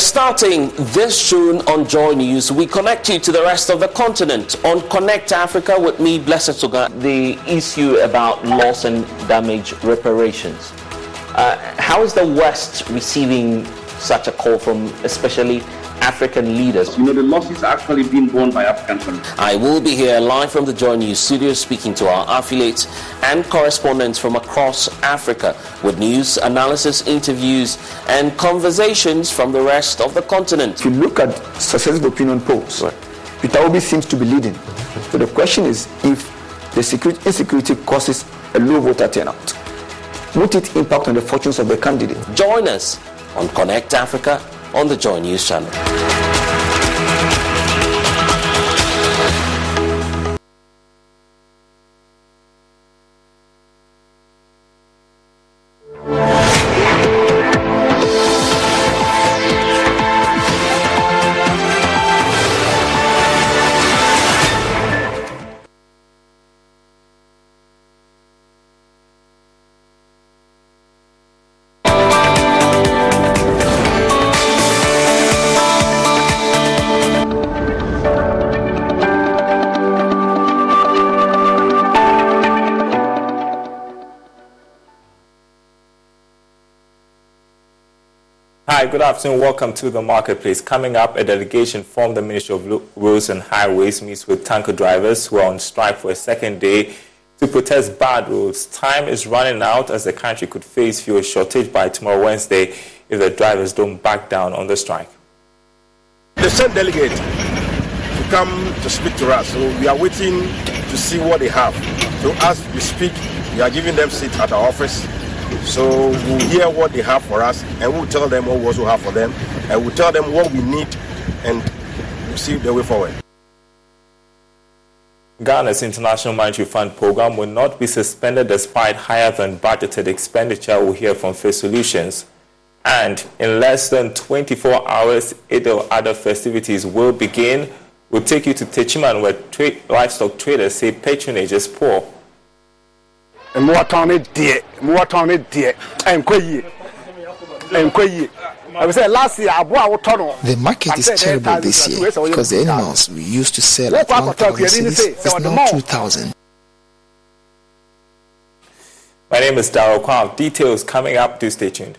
And starting this June on Joy News, we connect you to the rest of the continent on Connect Africa with me, Blessed Suga. The issue about loss and damage reparations. Uh, how is the West receiving such a call from especially African leaders. You know, the loss is actually being borne by African countries. I will be here live from the Joy News studio speaking to our affiliates and correspondents from across Africa with news, analysis, interviews, and conversations from the rest of the continent. If you look at successive opinion polls, right. Peter Obi seems to be leading. So the question is if the security, insecurity causes a low voter turnout, would it impact on the fortunes of the candidate? Join us on Connect Africa on the Joy News channel. Good afternoon. Welcome to the marketplace. Coming up, a delegation from the Ministry of Roads and Highways meets with tanker drivers who are on strike for a second day to protest bad roads. Time is running out as the country could face fuel shortage by tomorrow Wednesday if the drivers don't back down on the strike. They sent delegate to come to speak to us, so we are waiting to see what they have. So as we speak, we are giving them seats at our office so we'll hear what they have for us and we'll tell them what we also have for them and we'll tell them what we need and we'll see the way forward. Ghana's International Monetary Fund program will not be suspended despite higher than budgeted expenditure, we'll hear from Fitch Solutions. And in less than 24 hours, Eid al-Adha festivities will begin. We'll take you to Techiman where tra- livestock traders say patronage is poor. Mmoatɔn ne deɛ mmoatɔn ne deɛ ɛnkɔ yie ɛnkɔ yie The market is terrible this year because the animals we used to sell at 1,000 is now 2,000. My name is Daryl Kwam. Details coming up. Do stay tuned.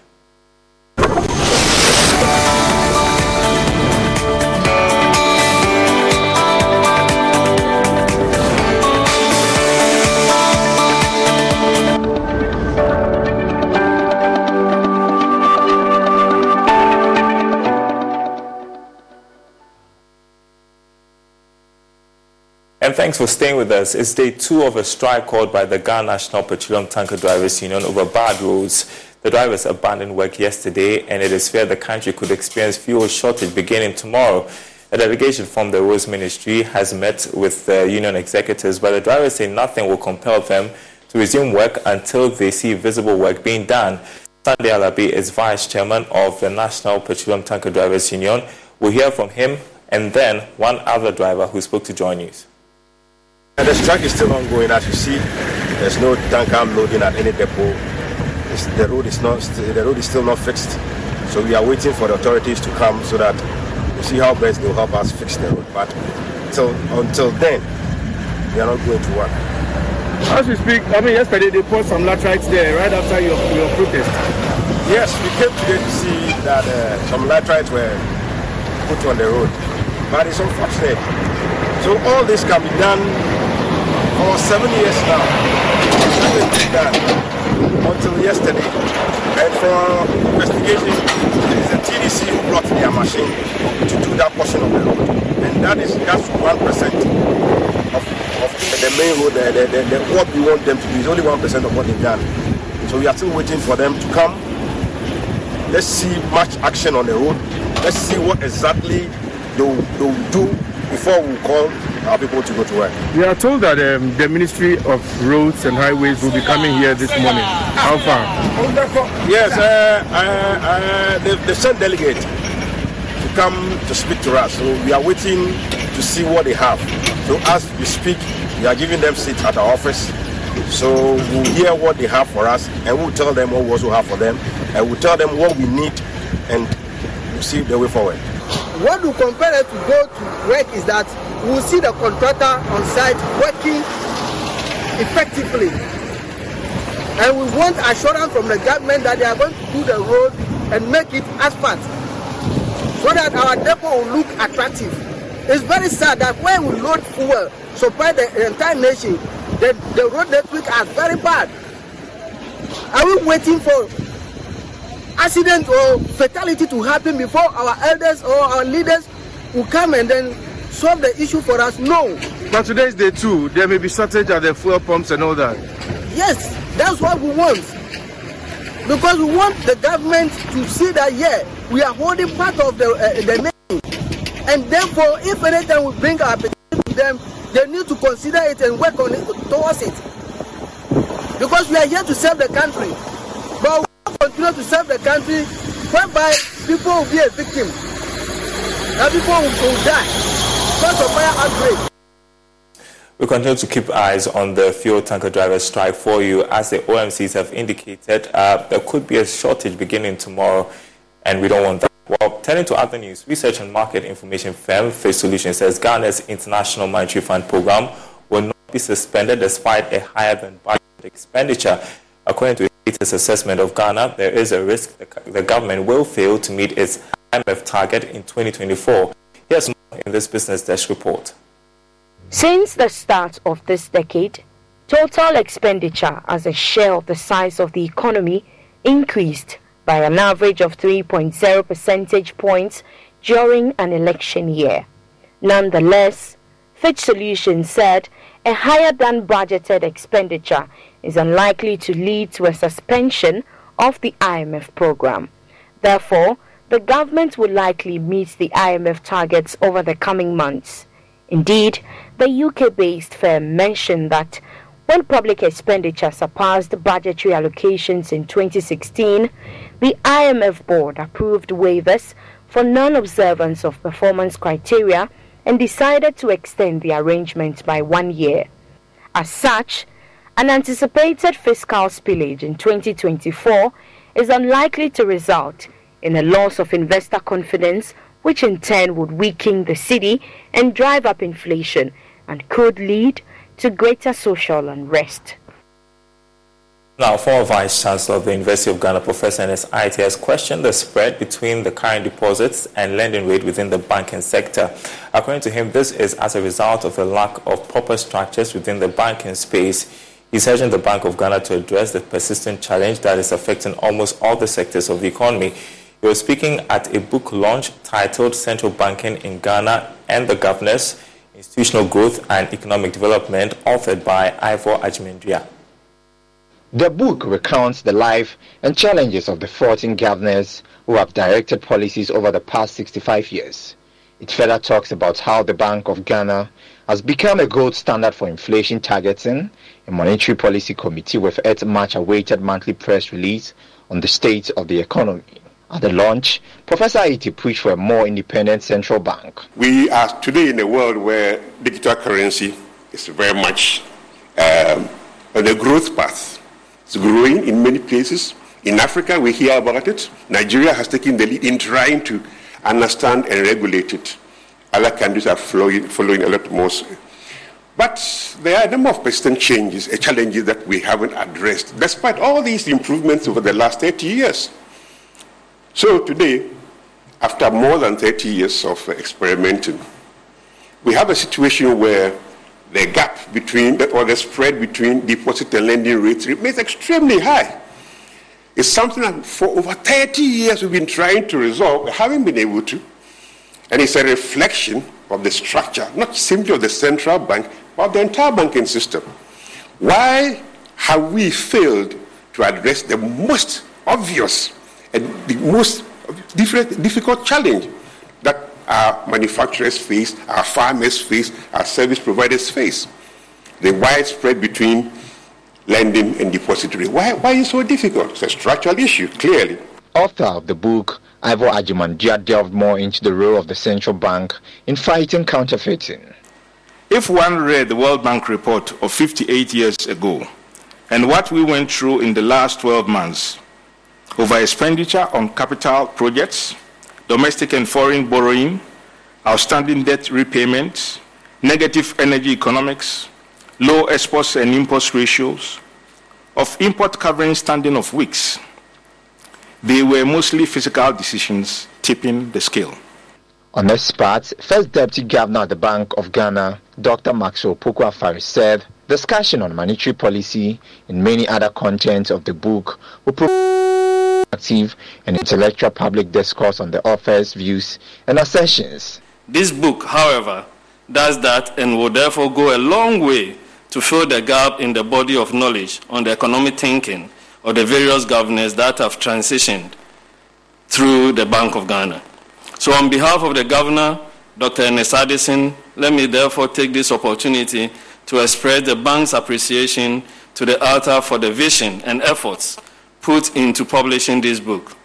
Thanks for staying with us. It's day two of a strike called by the Ghana National Petroleum Tanker Drivers Union over bad roads. The drivers abandoned work yesterday, and it is feared the country could experience fuel shortage beginning tomorrow. A delegation from the Roads Ministry has met with the union executives, but the drivers say nothing will compel them to resume work until they see visible work being done. Sunday Alabi is vice chairman of the National Petroleum Tanker Drivers Union. We'll hear from him and then one other driver who spoke to Joy News. And the strike is still ongoing. As you see, there's no tanker loading at any depot. It's, the road is not. The road is still not fixed. So we are waiting for the authorities to come so that we see how best they'll help us fix the road. But until until then, we are not going to work. As we speak, I mean, yesterday they put some laterites there right after your, your protest. Yes, we came today to see that uh, some laterites were put on the road. But it's unfortunate. So all this can be done for seven years now. Been done until yesterday. And for investigation, it is the TDC who brought their machine to do that portion of the road. And that is just one percent of, of the main road. The, the, the, the, what we want them to do is only one percent of what they've done. So we are still waiting for them to come. Let's see much action on the road. Let's see what exactly they'll, they'll do before we call our people to go to work. We are told that um, the Ministry of Roads and Highways will be coming here this morning. How far? Yes, uh, uh, uh, they, they sent delegate to come to speak to us. So we are waiting to see what they have. So as we speak, we are giving them seats at our office. So we'll hear what they have for us and we'll tell them what we also have for them and we'll tell them what we need and to see the way forward. What we compare it to go to work is that we'll see the contractor on site working effectively. And we want assurance from the government that they are going to do the road and make it asphalt so that our depot will look attractive. It's very sad that when we load fuel, supply the entire nation, the, the road network are very bad. Are we waiting for accident or fatality to happen before our elders or our leaders will come and then solve the issue for us? No. But today is day two. There may be shortage at the fuel pumps and all that. Yes, that's what we want. Because we want the government to see that, yeah, we are holding part of the, uh, the nation. And therefore, if anytime we bring our petition to them, they need to consider it and work on it towards it. Because we are here to serve the country. Continue to serve the country whereby people will be a victim. And people will, will die because of fire outbreak. We continue to keep eyes on the fuel tanker drivers strike for you. As the OMCs have indicated, uh, there could be a shortage beginning tomorrow, and we don't want that. Well, turning to other news, research and market information firm Fitch Solutions says Ghana's International Monetary Fund program will not be suspended despite a higher than budget expenditure. According to latest assessment of Ghana, there is a risk the government will fail to meet its IMF target in 2024. Here's more in this Business Desk report. Since the start of this decade, total expenditure as a share of the size of the economy increased by an average of 3.0 percentage points during an election year. Nonetheless, Fitch Solutions said a higher than budgeted expenditure is unlikely to lead to a suspension of the IMF program. Therefore, the government will likely meet the IMF targets over the coming months. Indeed, the UK based firm mentioned that when public expenditure surpassed budgetary allocations in 2016, the IMF board approved waivers for non observance of performance criteria and decided to extend the arrangement by one year. As such, an anticipated fiscal spillage in 2024 is unlikely to result in a loss of investor confidence, which in turn would weaken the city and drive up inflation and could lead to greater social unrest. Now, former Vice Chancellor of the University of Ghana, Professor Ernest Aryeetey, has questioned the spread between the current deposits and lending rate within the banking sector. According to him, this is as a result of a lack of proper structures within the banking space. He's urging the Bank of Ghana to address the persistent challenge that is affecting almost all the sectors of the economy. He was speaking at a book launch titled Central Banking in Ghana and the Governors Institutional Growth and Economic Development, authored by Ivor Agyeman-Duah. The book recounts the life and challenges of the 14 governors who have directed policies over the past 65 years. It further talks about how the Bank of Ghana has become a gold standard for inflation targeting, a monetary policy committee with its much awaited monthly press release on the state of the economy. At the launch, Professor Aryeetey preached for a more independent central bank. We are today in a world where digital currency is very much um, on a growth path. It's growing in many places. In Africa, we hear about it. Nigeria has taken the lead in trying to understand and regulate it. Other countries are following, following a lot more. But there are a number of persistent changes, uh, challenges that we haven't addressed, despite all these improvements over the last 30 years. So today, after more than 30 years of experimenting, we have a situation where the gap between, or the spread between deposit and lending rates remains extremely high. It's something that for over 30 years we've been trying to resolve, we haven't been able to. And it's a reflection of the structure, not simply of the central bank, but of the entire banking system. Why have we failed to address the most obvious and the most difficult challenge that our manufacturers face, our farmers face, our service providers face. The widespread between lending and depository. Why, why is it so difficult? It's a structural issue, clearly. Author of the book, Ivor Agyeman-Duah delved more into the role of the central bank in fighting counterfeiting. If one read the World Bank report of 58 years ago and what we went through in the last 12 months, over expenditure on capital projects, domestic and foreign borrowing, outstanding debt repayments, negative energy economics, low exports and imports ratios, of import covering standing of weeks. They were mostly physical decisions tipping the scale. On this part, First Deputy Governor of the Bank of Ghana, Dr. Maxwell Opoku-Afari, said discussion on monetary policy and many other contents of the book will provide active and intellectual public discourse on the author's views and assertions. This book, however, does that and will therefore go a long way to fill the gap in the body of knowledge on the economic thinking of the various governors that have transitioned through the Bank of Ghana. So, on behalf of the governor, Dr. Ernest Addison, let me therefore take this opportunity to express the bank's appreciation to the author for the vision and efforts put into publishing this book.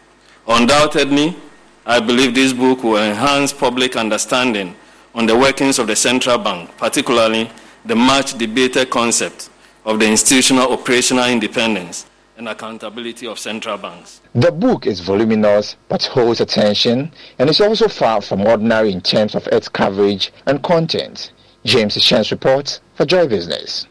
Undoubtedly, I believe this book will enhance public understanding on the workings of the central bank, particularly the much debated concept of the institutional operational independence and accountability of central banks. The book is voluminous but holds attention and is also far from ordinary in terms of its coverage and content. James Chance reports for Joy Business.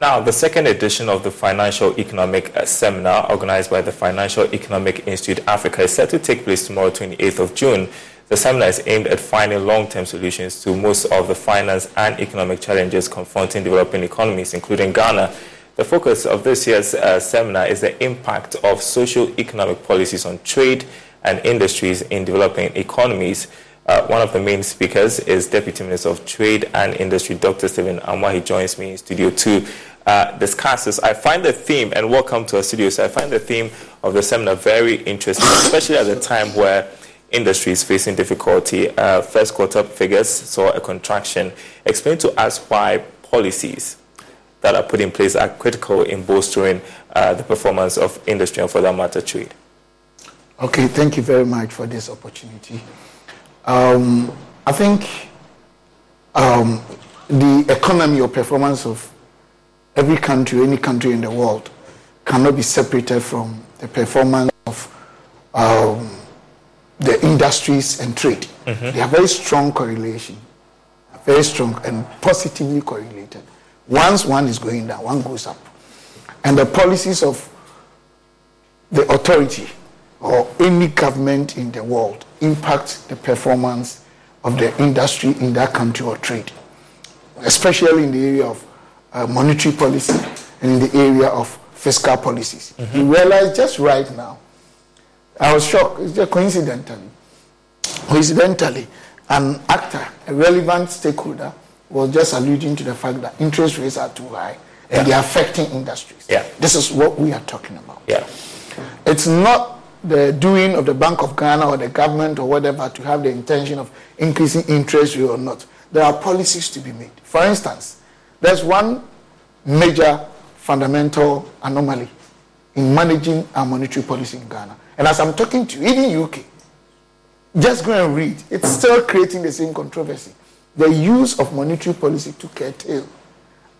Now, the second edition of the Financial Economic Seminar organized by the Financial Economic Institute Africa is set to take place tomorrow, 28th of June. The seminar is aimed at finding long-term solutions to most of the finance and economic challenges confronting developing economies, including Ghana. The focus of this year's uh, seminar is the impact of socio-economic policies on trade and industries in developing economies. Uh, one of the main speakers is Deputy Minister of Trade and Industry, Dr. Stephen Amoah. He joins me in Studio 2 uh, discuss this. I find the theme, and welcome to our studio, so I find the theme of the seminar very interesting, especially at the time where industry is facing difficulty. Uh, first quarter figures saw a contraction. Explain to us why policies that are put in place are critical in bolstering uh, the performance of industry and, for that matter, trade. Okay, thank you very much for this opportunity. Um, I think um, the economy or performance of every country, any country in the world, cannot be separated from the performance of um, the industries and trade. Mm-hmm. They have very strong correlation, very strong and positively correlated. Once one is going down, one goes up. And the policies of the authority or any government in the world impact the performance of the industry in that country or trade, especially in the area of uh, monetary policy and in the area of fiscal policies. Mm-hmm. You realize just right now I was shocked. It's just coincidentally. Coincidentally, an actor, a relevant stakeholder, was just alluding to the fact that interest rates are too high and yeah. they're affecting industries. Yeah. This is what we are talking about. Yeah. It's not the doing of the Bank of Ghana or the government or whatever to have the intention of increasing interest rate or not. There are policies to be made. For instance, there's one major fundamental anomaly in managing our monetary policy in Ghana. And as I'm talking to you, even UK, just go and read. It's still creating the same controversy. The use of monetary policy to curtail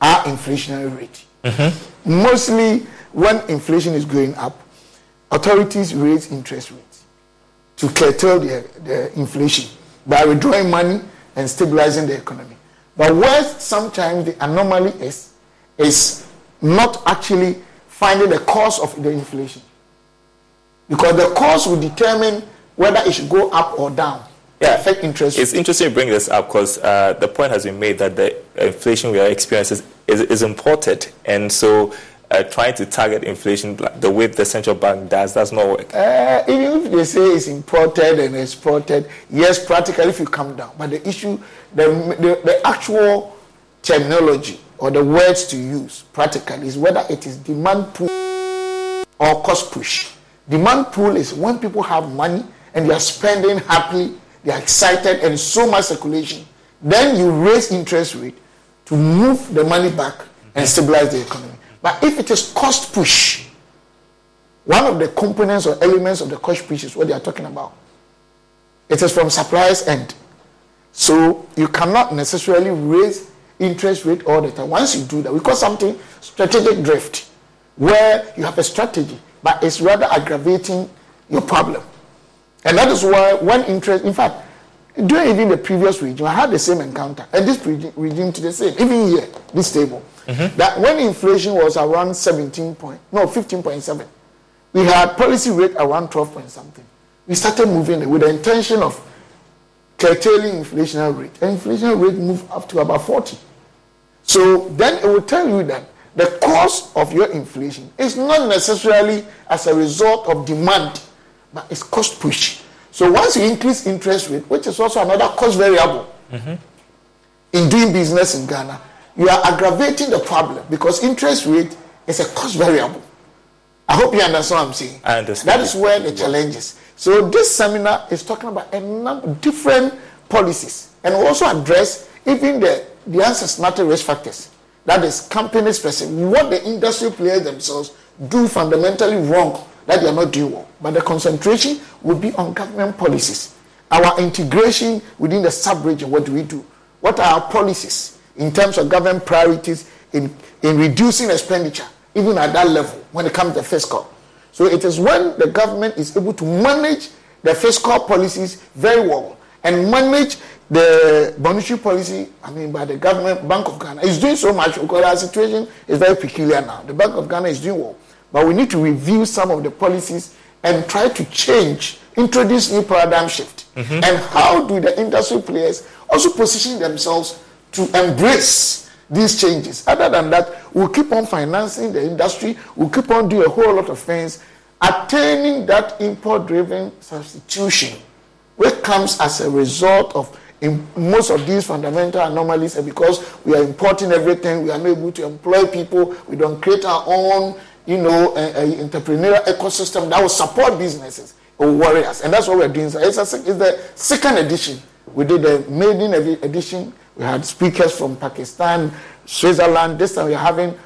our inflationary rate. Mm-hmm. Mostly when inflation is going up, authorities raise interest rates to curtail the, the inflation by withdrawing money and stabilizing the economy. But where sometimes the anomaly is, is not actually finding the cause of the inflation. Because the cost will determine whether it should go up or down. Yeah, affect interest. It's interesting to bring this up because uh, the point has been made that the inflation we are experiencing is, is, is imported, and so uh, trying to target inflation the way the central bank does does not work. Uh, even if they say it's imported and exported, yes, practically if you come down, but the issue, the, the, the actual terminology or the words to use practically is whether it is demand push or cost push. Demand pull is when people have money and they are spending happily, they are excited, and so much circulation. Then you raise interest rate to move the money back and stabilize the economy. But if it is cost push, one of the components or elements of the cost push is what they are talking about. It is from supplier's end. So you cannot necessarily raise interest rate all the time. Once you do that, we call something strategic drift, where you have a strategy but it's rather aggravating your problem. And that is why when interest, in fact, during even the previous regime, I had the same encounter, and this regime to the same, even here, this table, mm-hmm. that when inflation was around 17 point, no, 15.7, we had policy rate around 12 point something. We started moving with the intention of curtailing inflation rate. And inflation rate moved up to about 40. So then it will tell you that the cause of your inflation is not necessarily as a result of demand, but it's cost push. So once you increase interest rate, which is also another cost variable mm-hmm. in doing business in Ghana, you are aggravating the problem because interest rate is a cost variable. I hope you understand what I'm saying. I understand. That is where the challenge is. So this seminar is talking about a number of different policies and also address even the, the ancestral risk factors. That is company specific, what the industry players themselves do fundamentally wrong that they are not doing well. But the concentration will be on government policies. Our integration within the sub-region, what do we do? What are our policies in terms of government priorities in, in reducing expenditure, even at that level when it comes to fiscal? So it is when the government is able to manage the fiscal policies very well and manage the monetary policy, I mean, by the government, Bank of Ghana is doing so much because our situation is very peculiar now. The Bank of Ghana is doing well, but we need to review some of the policies and try to change, introduce new paradigm shift. Mm-hmm. And how do the industry players also position themselves to embrace these changes? Other than that, we'll keep on financing the industry, we'll keep on doing a whole lot of things, attaining that import driven substitution, which comes as a result of in most of these fundamental anomalies and because we are importing everything, we are not able to employ people, we don't create our own, you know, uh, uh, entrepreneurial ecosystem that will support businesses or warriors. And that's what we're doing. So it's, a, it's the second edition. We did the maiden edition. We had speakers from Pakistan, Switzerland. This time we're having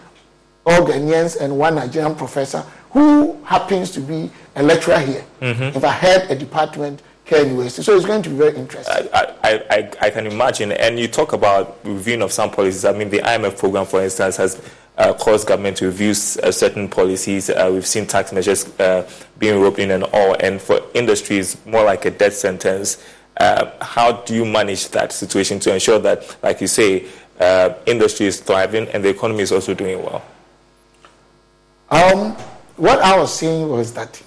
all Ghanaians and one Nigerian professor who happens to be a lecturer here. Mm-hmm. If I had a department University. So it's going to be very interesting. I, I, I, I, can imagine. And you talk about reviewing of some policies. I mean, the IMF program, for instance, has uh, caused government to review uh, certain policies. Uh, we've seen tax measures uh, being roped in and all. And for industries, more like a death sentence. Uh, how do you manage that situation to ensure that, like you say, uh, industry is thriving and the economy is also doing well? Um, what I was saying was that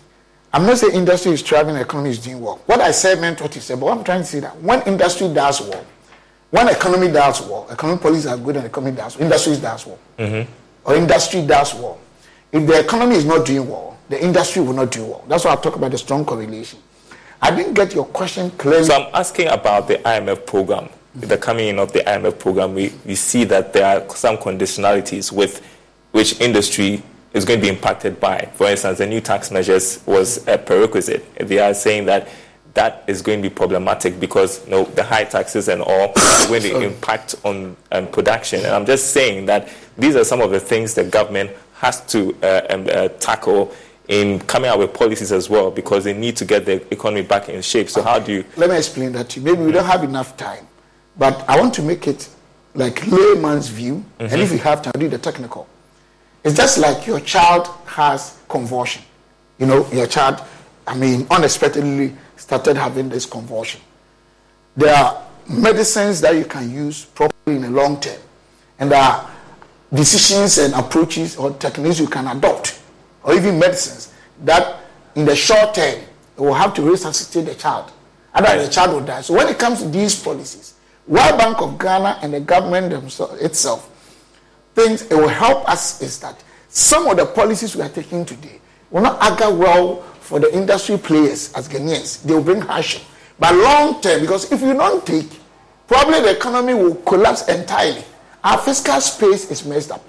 I'm not saying industry is thriving, economy is doing well. What I said meant what you said, but I'm trying to say that when industry does well, when economy does well, economic policies are good and economy does well, industry does well, mm-hmm. or industry does well. If the economy is not doing well, the industry will not do well. That's why I talk about the strong correlation. I didn't get your question clearly. So I'm asking about the IMF program. Mm-hmm. The coming in of the IMF program, we, we see that there are some conditionalities with which industry is going to be impacted by. For instance, the new tax measures was a prerequisite. They are saying that that is going to be problematic because you know, the high taxes and all are going to impact on um, production. And I'm just saying that these are some of the things the government has to uh, um, uh, tackle in coming out with policies as well because they need to get the economy back in shape. So, how do you. Let me explain that to you. Maybe we don't have enough time, but I want to make it like layman's view. Mm-hmm. And if you have time, I'll do the technical. It's just like your child has convulsion. You know, your child, I mean, unexpectedly started having this convulsion. There are medicines that you can use properly in the long term, and there are decisions and approaches or techniques you can adopt, or even medicines that in the short term will have to resuscitate the child. Otherwise, the child will die. So when it comes to these policies, World Bank of Ghana and the government themselves, itself things it will help us is that some of the policies we are taking today will not augur well for the industry players as Ghanaians. They will bring hardship. But long term, because if you don't take, probably the economy will collapse entirely. Our fiscal space is messed up.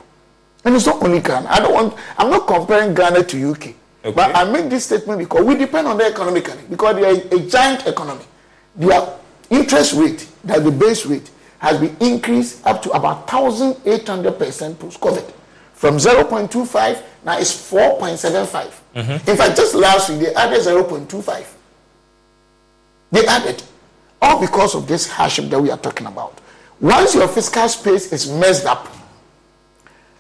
And it's not only Ghana. I don't want, I'm not comparing Ghana to UK. Okay. But I make this statement because we depend on them economically, because they are a giant economy. Their interest rate, that the base rate, has been increased up to about 1,800% post-COVID. From 0.25, now it's 4.75. Mm-hmm. In fact, just last week, they added 0.25. They added. All because of this hardship that we are talking about. Once your fiscal space is messed up,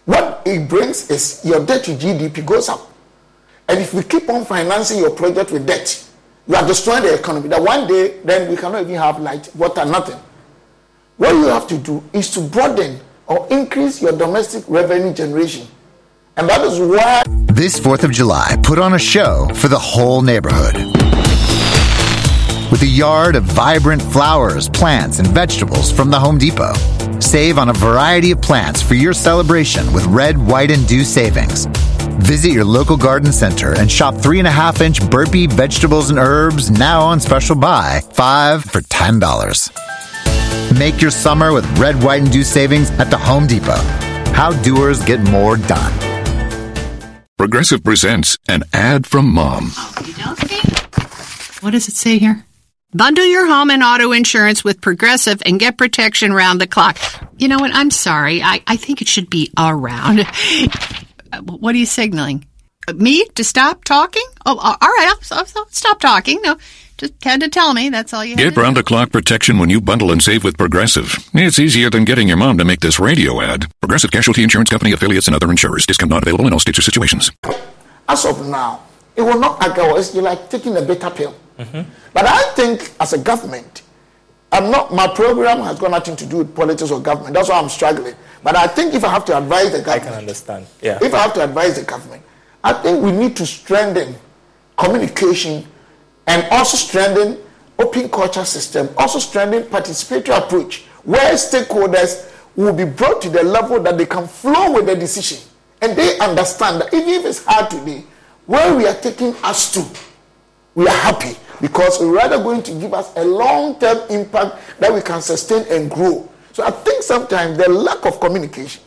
what it brings is your debt to GDP goes up. And if we keep on financing your project with debt, you are destroying the economy. That one day, then we cannot even have light, water, nothing. What you have to do is to broaden or increase your domestic revenue generation. And that is why. This 4th of July, put on a show for the whole neighborhood. With a yard of vibrant flowers, plants, and vegetables from the Home Depot. Save on a variety of plants for your celebration with red, white, and dew savings. Visit your local garden center and shop three and a half inch burpee vegetables and herbs now on special buy, five for $10. Make your summer with red, white, and dew savings at the Home Depot. How doers get more done. Progressive presents an ad from mom. What does it say here? Bundle your home and auto insurance with Progressive and get protection round the clock. You know what? I'm sorry. I, I think it should be around. what are you signaling? Me to stop talking? Oh, uh, all right. I'll, I'll, I'll stop talking. No, just had to tell me. That's all you Get round the clock protection when you bundle and save with Progressive. It's easier than getting your mom to make this radio ad. Progressive Casualty Insurance Company affiliates and other insurers. Discount not available in all states or situations. As of now, it will not ago. It's like taking a bitter pill. Mm-hmm. But I think as a government, I'm not. My program has got nothing to do with politics or government. That's why I'm struggling. But I think if I have to advise the government, I can understand. Yeah. If I have to advise the government, I think we need to strengthen communication and also strengthen open culture system, also strengthen participatory approach, where stakeholders will be brought to the level that they can flow with the decision. And they understand that even if it's hard today, where we are taking us to, we are happy because we're rather going to give us a long-term impact that we can sustain and grow. So I think sometimes the lack of communication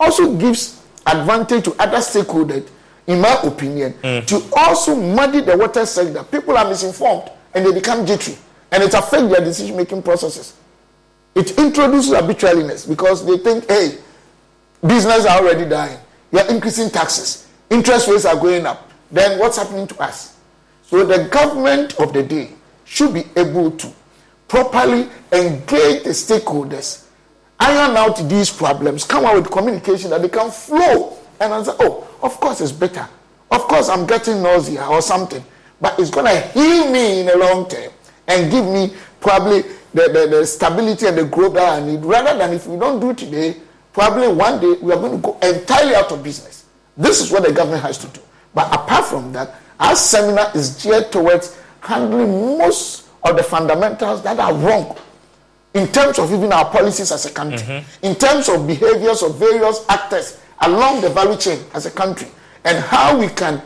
also gives advantage to other stakeholders, in my opinion, mm. to also muddy the water sector. People are misinformed and they become jittery, and it affects their decision-making processes. It introduces arbitrariness because they think, hey, business are already dying. You are increasing taxes. Interest rates are going up. Then what's happening to us? So the government of the day should be able to properly engage the stakeholders iron out these problems, come out with communication that they can flow and answer, oh, of course it's better. Of course I'm getting nausea or something, but it's going to heal me in the long term and give me probably the, the, the stability and the growth that I need. Rather than if we don't do it today, probably one day we are going to go entirely out of business. This is what the government has to do. But apart from that, our seminar is geared towards handling most of the fundamentals that are wrong in terms of even our policies as a country, mm-hmm. in terms of behaviors of various actors along the value chain as a country, and how we can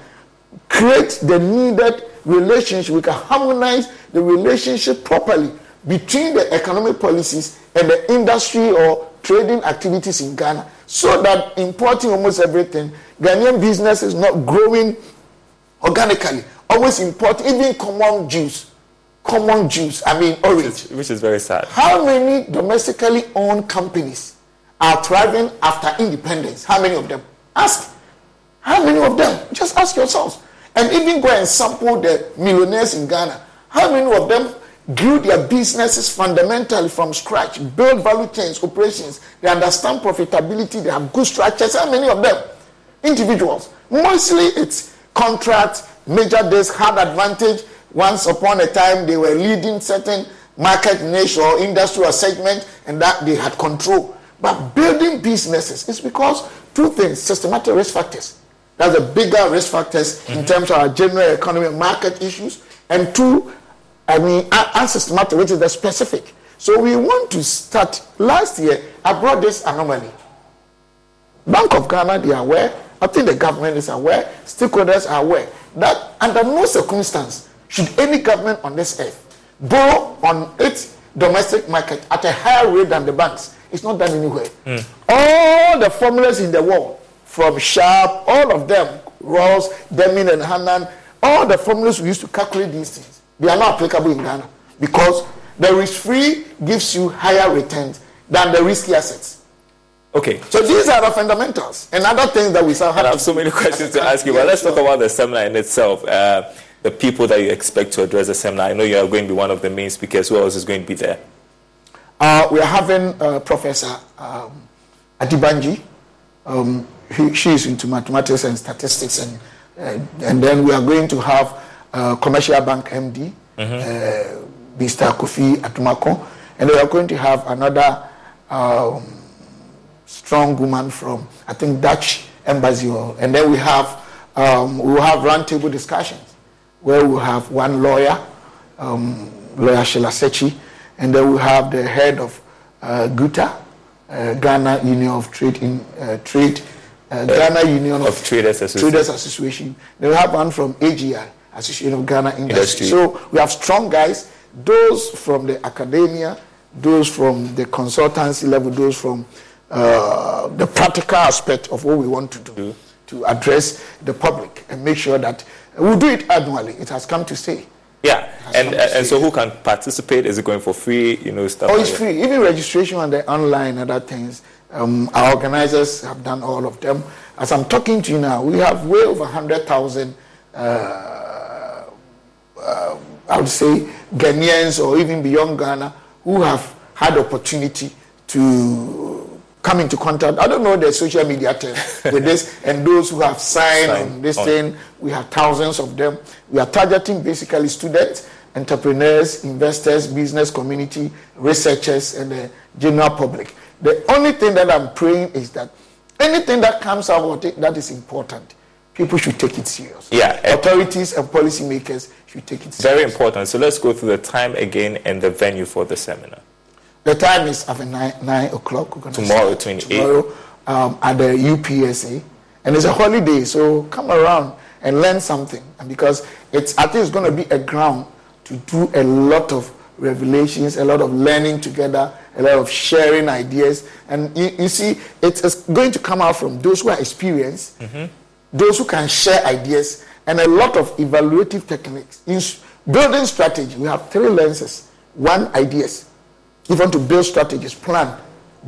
create the needed relationship, we can harmonize the relationship properly between the economic policies and the industry or trading activities in Ghana so that importing almost everything, Ghanaian business is not growing organically, always importing even common juice common juice, I mean orange. Which is, which is very sad. How many domestically owned companies are thriving after independence? How many of them? Ask. How many of them? Just ask yourselves. And even go and sample the millionaires in Ghana. How many of them grew their businesses fundamentally from scratch, build value chains, operations, they understand profitability, they have good structures. How many of them? Individuals. Mostly it's contract, major desk, hard advantage, once upon a time, they were leading certain market niche or industrial segment and that they had control. But building businesses is because two things systematic risk factors. That's the bigger risk factors mm-hmm. in terms of our general economy market issues. And two, I mean, unsystematic, which is the specific. So we want to start. Last year, I brought this anomaly. Bank of Ghana, they are aware. I think the government is aware. Stakeholders are aware that under no circumstance should any government on this earth borrow on its domestic market at a higher rate than the banks? It's not done anywhere. Mm. All the formulas in the world, from Sharpe, all of them, Ross, Deming, and Hannan, all the formulas we use to calculate these things, they are not applicable in Ghana because the risk free gives you higher returns than the risky assets. Okay. So these are the fundamentals and other things that we have. I have so many questions to ask you, but let's talk about the seminar in itself. Uh, the people that you expect to address the seminar? I know you are going to be one of the main speakers. Who else is going to be there? Uh, we are having uh, Professor um, Adibanji. Um, he, she is into mathematics and statistics and Uh, and then we are going to have uh, Commercial Bank MD, mm-hmm. Mr. Kofi Adomakoh, and we are going to have another um, strong woman from, I think, Dutch Embassy. And then we have, um, we will have roundtable discussions where we have one lawyer, um, lawyer Sheila Sechi, and then we have the head of uh, GUTA, uh, Ghana Union of Trade in uh, Trade, uh, Ghana Union of, of Traders, Association. Traders Association. Then we have one from AGI, Association of Ghana Industry. Industry. So we have strong guys, those from the academia, those from the consultancy level, those from uh, the practical aspect of what we want to do mm. to address the public and make sure that we'll do it annually. It has come to stay. Yeah, and and so who can participate? Is it going for free? You know, stuff. Oh, it's like free. Even registration on the online and other things. Um, our organizers have done all of them. As I'm talking to you now, we have way over hundred thousand. Uh, uh, I would say Ghanaians or even beyond Ghana who have had opportunity to come into contact. I don't know the social media term with this, and those who have signed on this on. thing, we have thousands of them. We are targeting basically students, entrepreneurs, investors, business community, researchers, and the general public. The only thing that I'm praying is that anything that comes out it that is important, people should take it serious. Yeah, authorities and policymakers should take it serious. Very important. So let's go through the time again and the venue for the seminar. The time is at nine, nine o'clock. Tomorrow, 28. Tomorrow um, at the UPSA. And it's a holiday, so come around and learn something. And because it's, I think it's going to be a ground to do a lot of revelations, a lot of learning together, a lot of sharing ideas. And you, you see, it's going to come out from those who are experienced, mm-hmm. those who can share ideas, and a lot of evaluative techniques. In building strategy, we have three lenses. One, ideas. You want to build strategies, plan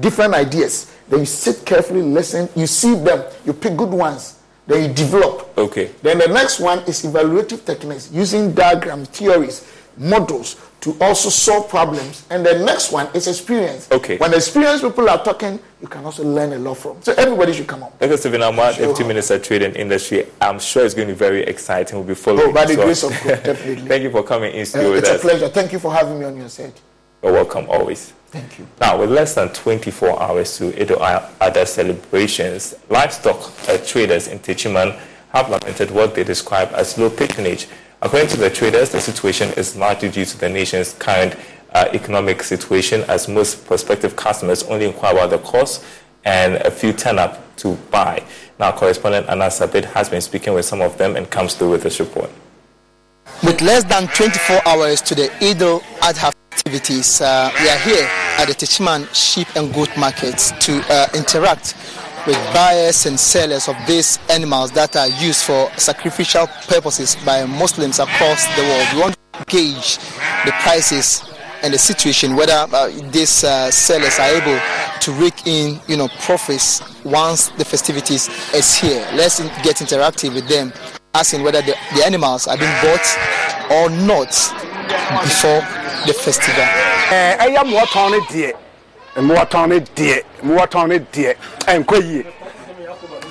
different ideas, then you sit carefully, listen, you see them, you pick good ones, then you develop. Okay. Then the next one is evaluative techniques, using diagrams, theories, models to also solve problems. And the next one is experience. Okay. When experienced people are talking, you can also learn a lot from. So everybody should come up. Thank Dr. Stephen Amoah, sure. Deputy Minister Trade and Industry, I'm sure it's going to be very exciting. We'll be following. Oh, by the grace of God, definitely. Thank you for coming in studio uh, It's a us. pleasure. Thank you for having me on your set. You're welcome always. Thank you. Now, with less than 24 hours to Eid al-Adha celebrations, livestock uh, traders in Techiman have lamented what they describe as low patronage. According to the traders, the situation is largely due to the nation's current uh, economic situation, as most prospective customers only inquire about the cost and a few turn up to buy. Now, correspondent Anna Sabit has been speaking with some of them and comes through with this report. With less than 24 hours to the Eid al-Adha activities. Uh, we are here at the Techiman Sheep and Goat Market to uh, interact with buyers and sellers of these animals that are used for sacrificial purposes by Muslims across the world. We want to gauge the prices and the situation, whether uh, these uh, sellers are able to rake in, you know, profits once the festivities is here. Let's in- get interactive with them, asking whether the, the animals are being bought or not before the festival. ɛyɛ mmoatɔn no deɛ mmoatɔn no deɛ mmoatɔn no deɛ ɛnkɔ yie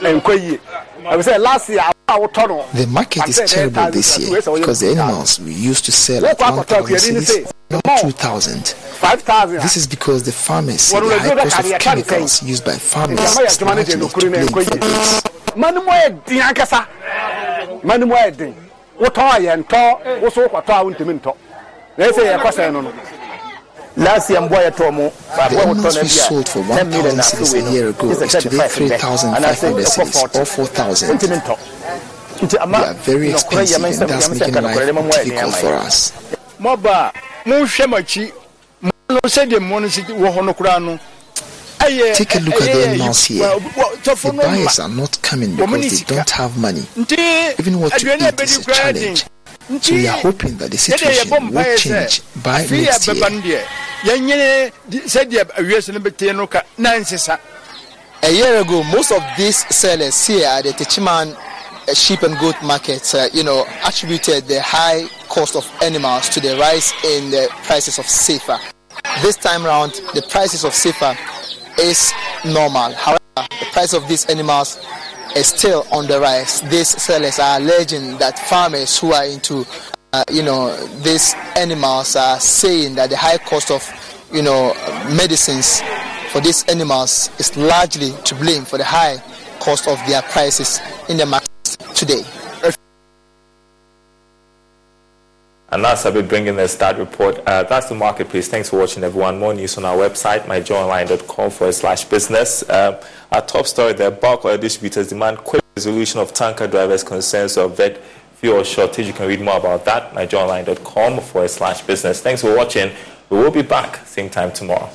ɛnkɔ yie ɛbisɛ last year The market is terrible this year because the animals we used to sell at 1,000 cities now 2,000. This is because the farmers see the high cost of chemicals used by farmers largely to blame for this na ɛsɛ yɛkɔsɛn no no last year mboa yɛtɔ mu baako a wotɔ no bi a ten million na afei wei no ɛsɛ thirty five percent anaasɛ ɛkɔ forty. ntumi ntɔ nti ama nɔkorɛ yɛmɛ nsɛm yɛmɛ nsɛm ka nɔkorɛ dɛ mɔmɔ yɛ nneɛma yɛ mɔba monhwɛ makyi mo no sɛdeɛ mo no si wɔ hɔ no koraa no Take a look at the now here. The buyers are not coming because they don't have money. Even what to eat is a challenge. So we are hoping that the situation will change by next year. A year ago, most of these sellers here at the Techiman uh, sheep and goat market, uh, you know, attributed the high cost of animals to the rise in the prices of safer. This time around, the prices of safer is normal. However, the price of these animals is still on the rise. These sellers are alleging that farmers who are into, uh, you know, these animals are saying that the high cost of, you know, medicines for these animals is largely to blame for the high cost of their prices in the market today. And that's a bit bringing the start report. Uh, that's the marketplace. Thanks for watching, everyone. More news on our website, myjoyonline.com forward slash business. Uh, our top story there bulk oil distributors demand quick resolution of tanker drivers' concerns of vet fuel shortage. You can read more about that, myjoyonline.com forward slash business. Thanks for watching. We will be back same time tomorrow.